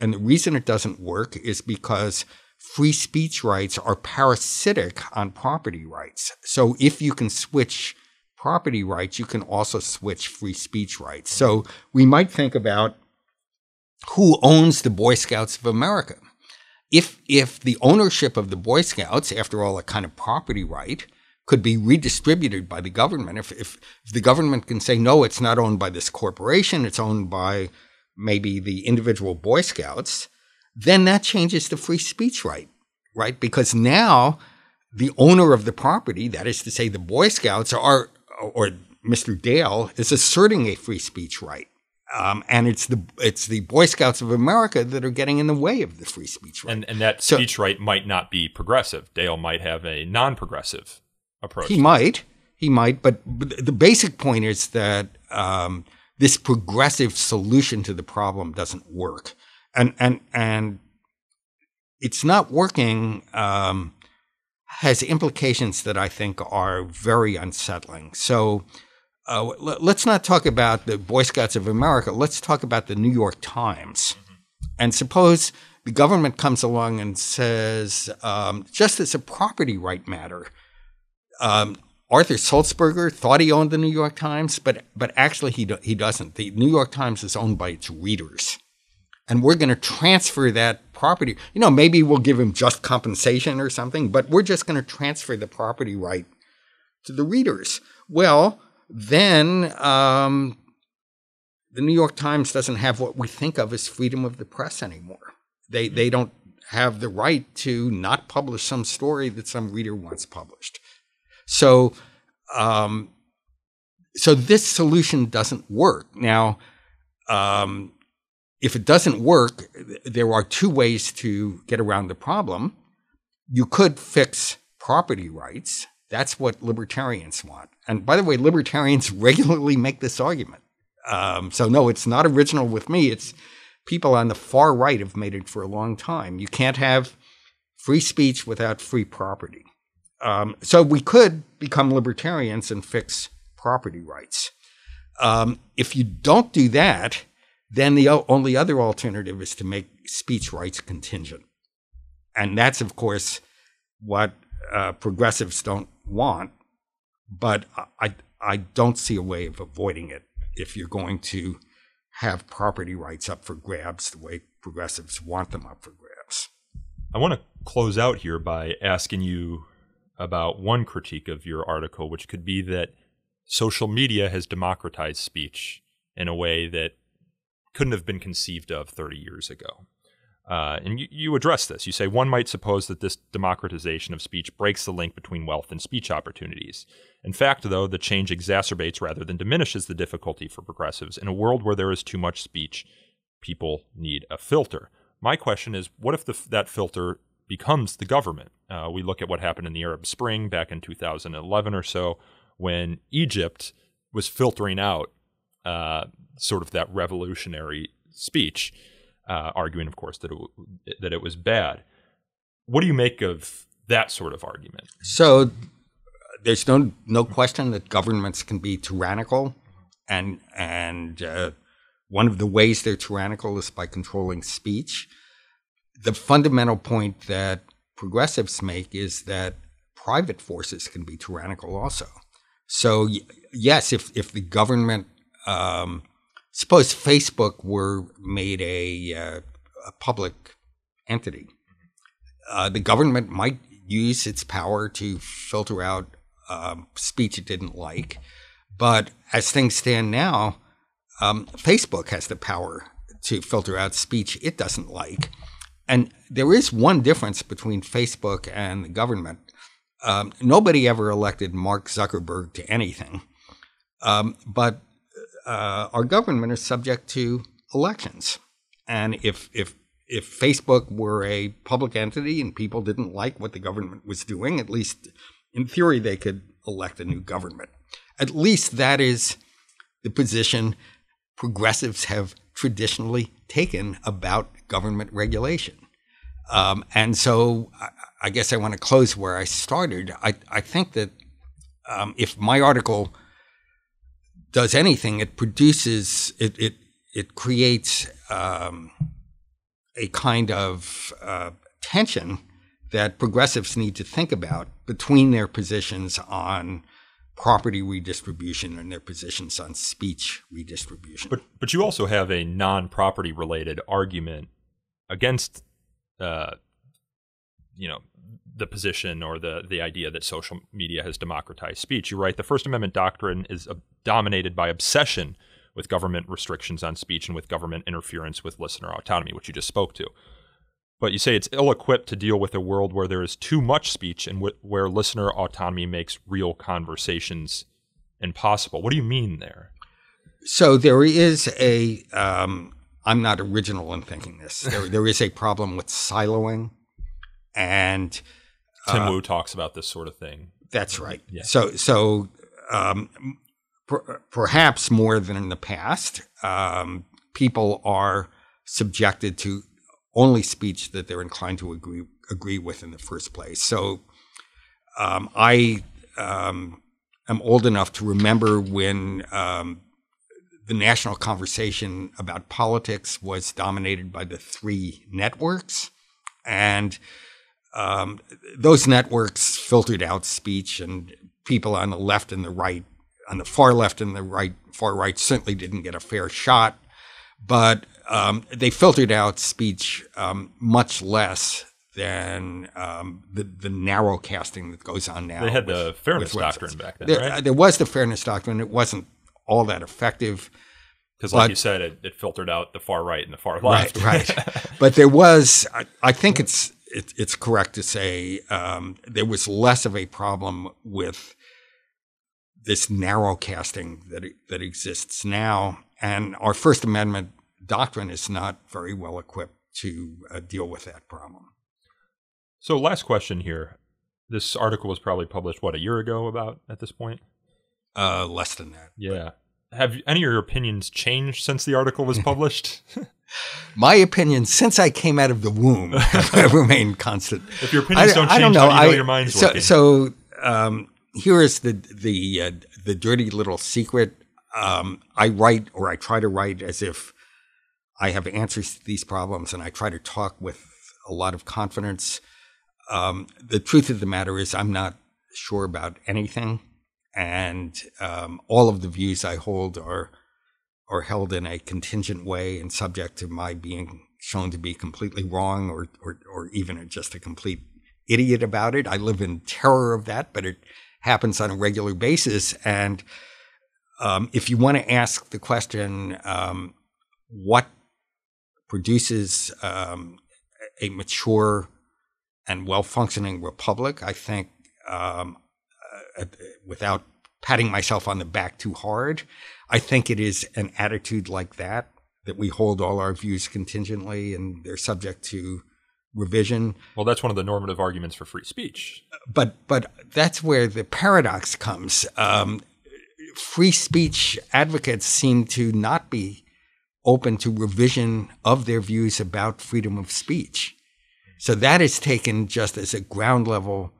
And the reason it doesn't work is because free speech rights are parasitic on property rights. So if you can switch property rights, you can also switch free speech rights. So we might think about who owns the Boy Scouts of America. If if the ownership of the Boy Scouts, after all, a kind of property right, could be redistributed by the government. If, if, if the government can say no, it's not owned by this corporation, it's owned by maybe the individual Boy Scouts, then that changes the free speech right, right? Because now the owner of the property, that is to say, the Boy Scouts are, or Mr. Dale, is asserting a free speech right. Um, and it's the it's the Boy Scouts of America that are getting in the way of the free speech right. And, and that So- speech right might not be progressive. Dale might have a non progressive approach. He might, he might, but, but the basic point is that um, this progressive solution to the problem doesn't work, and and and it's not working. Um, has implications that I think are very unsettling. So. Uh, let's not talk about the Boy Scouts of America. Let's talk about the New York Times. And suppose the government comes along and says, um, just as a property right matter, um, Arthur Sulzberger thought he owned the New York Times, but but actually he do, he doesn't. The New York Times is owned by its readers, and we're going to transfer that property. You know, maybe we'll give him just compensation or something, but we're just going to transfer the property right to the readers. Well, then um, the New York Times doesn't have what we think of as freedom of the press anymore. They they don't have the right to not publish some story that some reader wants published. So, um, so this solution doesn't work. Now, um, if it doesn't work, there are two ways to get around the problem. You could fix property rights. That's what libertarians want. And by the way, libertarians (laughs) regularly make this argument. Um, so no, it's not original with me. It's people on the far right have made it for a long time. You can't have free speech without free property. Um, so we could become libertarians and fix property rights. Um, if you don't do that, then the only other alternative is to make speech rights contingent. And that's, of course, what uh, progressives don't want. But I, I don't see a way of avoiding it if you're going to have property rights up for grabs the way progressives want them up for grabs. I want to close out here by asking you about one critique of your article, which could be that social media has democratized speech in a way that couldn't have been conceived of 30 years ago. Uh, and you, you address this. You say one might suppose that this democratization of speech breaks the link between wealth and speech opportunities. In fact, though, the change exacerbates rather than diminishes the difficulty for progressives. In a world where there is too much speech, people need a filter. My question is what if the, that filter becomes the government? Uh, we look at what happened in the Arab Spring back in 2011 or so when Egypt was filtering out uh, sort of that revolutionary speech, uh, arguing, of course, that it, that it was bad. What do you make of that sort of argument? So there's no no question that governments can be tyrannical and and uh, one of the ways they're tyrannical is by controlling speech. The fundamental point that progressives make is that private forces can be tyrannical also. So yes, if if the government, um, suppose Facebook were made a, uh, a public entity, uh, the government might use its power to filter out um, speech it didn't like. But as things stand now, um, Facebook has the power to filter out speech it doesn't like. And there is one difference between Facebook and the government. Um, nobody ever elected Mark Zuckerberg to anything. Um, but uh, our government is subject to elections. And if, if if Facebook were a public entity and people didn't like what the government was doing, at least in theory, they could elect a new government. At least that is the position progressives have traditionally taken about government regulation. Um, and so I, I, guess I want to close where I started. I, I think that um, if my article does anything, it produces, it, it, it creates um, a kind of uh, tension that progressives need to think about between their positions on property redistribution and their positions on speech redistribution. But but you also have a non-property related argument against, uh, you know, the position or the the idea that social media has democratized speech. You write the First Amendment doctrine is dominated by obsession with government restrictions on speech and with government interference with listener autonomy, which you just spoke to. But you say it's ill equipped to deal with a world where there is too much speech and wh- where listener autonomy makes real conversations impossible. What do you mean there? So there is a. Um, am not original in thinking this. There, there is a problem with siloing, and Tim uh, Wu talks about this sort of thing. That's right. Yeah. So so um, per, perhaps more than in the past, um, people are subjected to only speech that they're inclined to agree agree with in the first place. So um, I um, am old enough to remember when um, the national conversation about politics was dominated by the three networks, and um, those networks filtered out speech, and people on the left and the right on the far left and the right, far right certainly didn't get a fair shot, but um, they filtered out speech um, much less than um, the the narrow casting that goes on now. They had with, the fairness doctrine back then, there, right? There was the fairness doctrine. It wasn't all that effective. Because, like but, you said, it, it, filtered out the far right and the far left. Right, right. (laughs) but there was, I, I think it's it, it's correct to say, um, there was less of a problem with this narrow casting that that exists now, and our First Amendment doctrine is not very well equipped to uh, deal with that problem. So, last question here. This article was probably published what a year ago, about at this point. Uh, less than that. Yeah. But. Have any of your opinions changed since the article was (laughs) published? (laughs) My opinion, since I came out of the womb, (laughs) remained constant. If your opinions I, don't change, I don't know. you know I, your mind's so, working? So, um, here is the the uh, the dirty little secret. Um, I write or I try to write as if I have answers to these problems, and I try to talk with a lot of confidence. Um, the truth of the matter is, I'm not sure about anything, and um, all of the views I hold are are held in a contingent way and subject to my being shown to be completely wrong or or, or even just a complete idiot about it. I live in terror of that, but it happens on a regular basis. And um, if you want to ask the question, um, what produces um, a mature and well functioning republic, I think, um, uh, without patting myself on the back too hard, I think it is an attitude like that that we hold all our views contingently and they're subject to revision. Well, that's one of the normative arguments for free speech. But but that's where the paradox comes. Um, free speech advocates seem to not be open to revision of their views about freedom of speech. So that is taken just as a ground level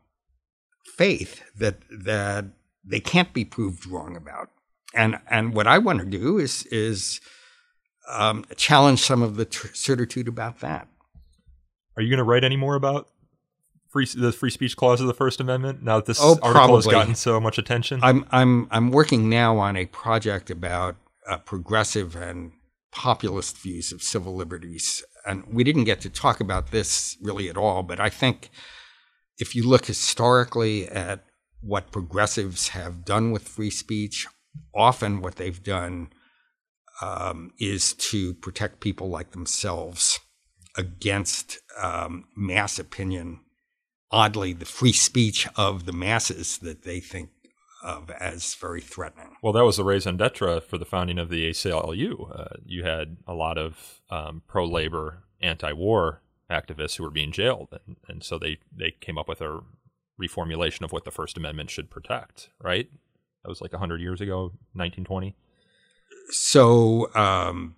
faith that that they can't be proved wrong about. and and what I want to do is is um, challenge some of the tr- certitude about that. Are you going to write any more about free the free speech clause of the First Amendment now that this Oh, article has gotten so much attention? I'm I'm I'm working now on a project about uh, progressive and populist views of civil liberties, and we didn't get to talk about this really at all. But I think if you look historically at what progressives have done with free speech, often what they've done um, is to protect people like themselves against um, mass opinion. Oddly, the free speech of the masses that they think of as very threatening. Well, that was the raison d'etre for the founding of the ACLU. Uh, you had a lot of um, pro-labor, anti-war activists who were being jailed, and, and so they they came up with a reformulation of what the First Amendment should protect. Right? That was like hundred years ago, 1920. So um,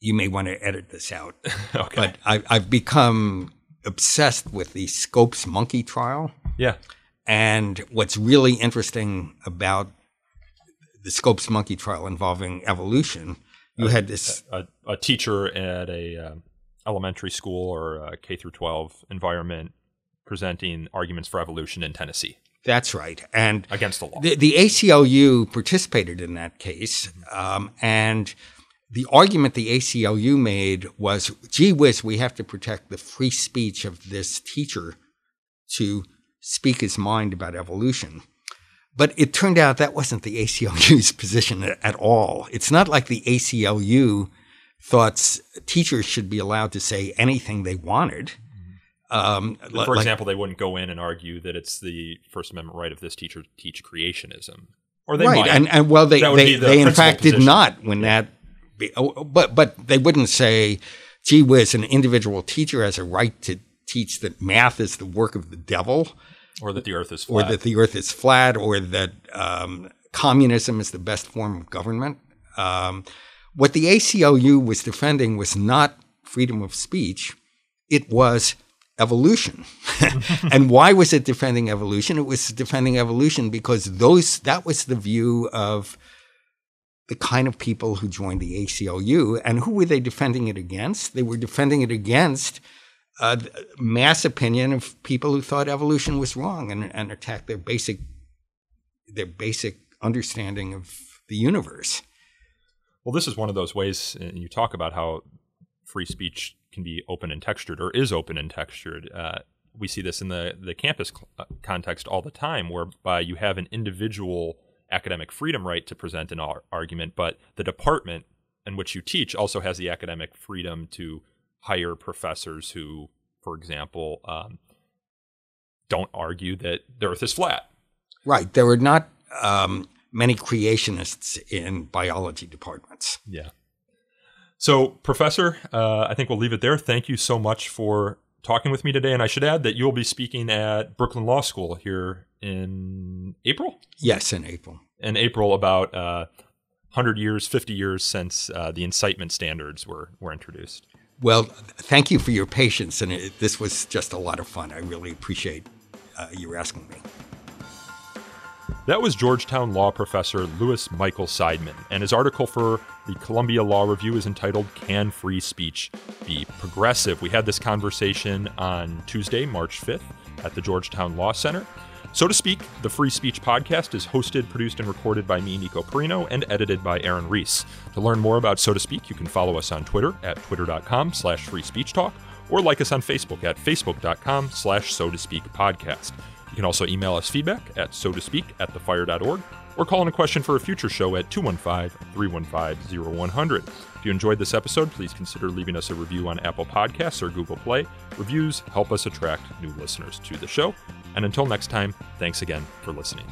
you may want to edit this out, (laughs) okay. but I, I've become obsessed with the Scopes monkey trial. yeah. And what's really interesting about the Scopes monkey trial involving evolution, you had this. a, a teacher at a um, elementary school or K through 12 environment presenting arguments for evolution in Tennessee That's right. And against the law. the, the ACLU participated in that case. Um, and the argument the ACLU made was gee whiz, we have to protect the free speech of this teacher to speak his mind about evolution. But it turned out that wasn't the ACLU's (laughs) position at, at all. It's not like the ACLU thought teachers should be allowed to say anything they wanted. Um, For like- example, they wouldn't go in and argue that it's the First Amendment right of this teacher to teach creationism. Or they right, might. and and well, they they, the they in fact did not when that, be, oh, but but they wouldn't say, "Gee whiz, an individual teacher has a right to teach that math is the work of the devil, or that the earth is or flat. that the Earth is flat, or that um, communism is the best form of government." Um, what the ACLU was defending was not freedom of speech; it was evolution. (laughs) and why was it defending evolution? It was defending evolution because those that was the view of the kind of people who joined the ACLU. And who were they defending it against? They were defending it against uh, mass opinion of people who thought evolution was wrong and, and attacked their basic their basic understanding of the universe. Well, this is one of those ways, and you talk about how free speech can be open and textured, or is open and textured. Uh, we see this in the the campus cl- uh, context all the time, whereby you have an individual academic freedom right to present an ar- argument, but the department in which you teach also has the academic freedom to hire professors who, for example, um, don't argue that the Earth is flat. Right. There were not um, many creationists in biology departments. Yeah. So, Professor, uh, I think we'll leave it there. Thank you so much for talking with me today. And I should add that you'll be speaking at Brooklyn Law School here in April. Yes, in April. In April, about uh, 100 years, 50 years since uh, the incitement standards were, were introduced. Well, thank you for your patience, and it, this was just a lot of fun. I really appreciate uh, you asking me. That was Georgetown law professor Louis Michael Seidman, and his article for the Columbia Law Review is entitled Can Free Speech Be Progressive? We had this conversation on Tuesday, March 5th at the Georgetown Law Center. So to speak, the Free Speech Podcast is hosted, produced, and recorded by me, Nico Perino, and edited by Aaron Reese. To learn more about So to Speak, you can follow us on Twitter at twitter.com slash free speech talk, or like us on Facebook at facebook.com slash so to speak podcast. You can also email us feedback at so to speak at thefire.org or call in a question for a future show at 215 315 0100. If you enjoyed this episode, please consider leaving us a review on Apple Podcasts or Google Play. Reviews help us attract new listeners to the show. And until next time, thanks again for listening.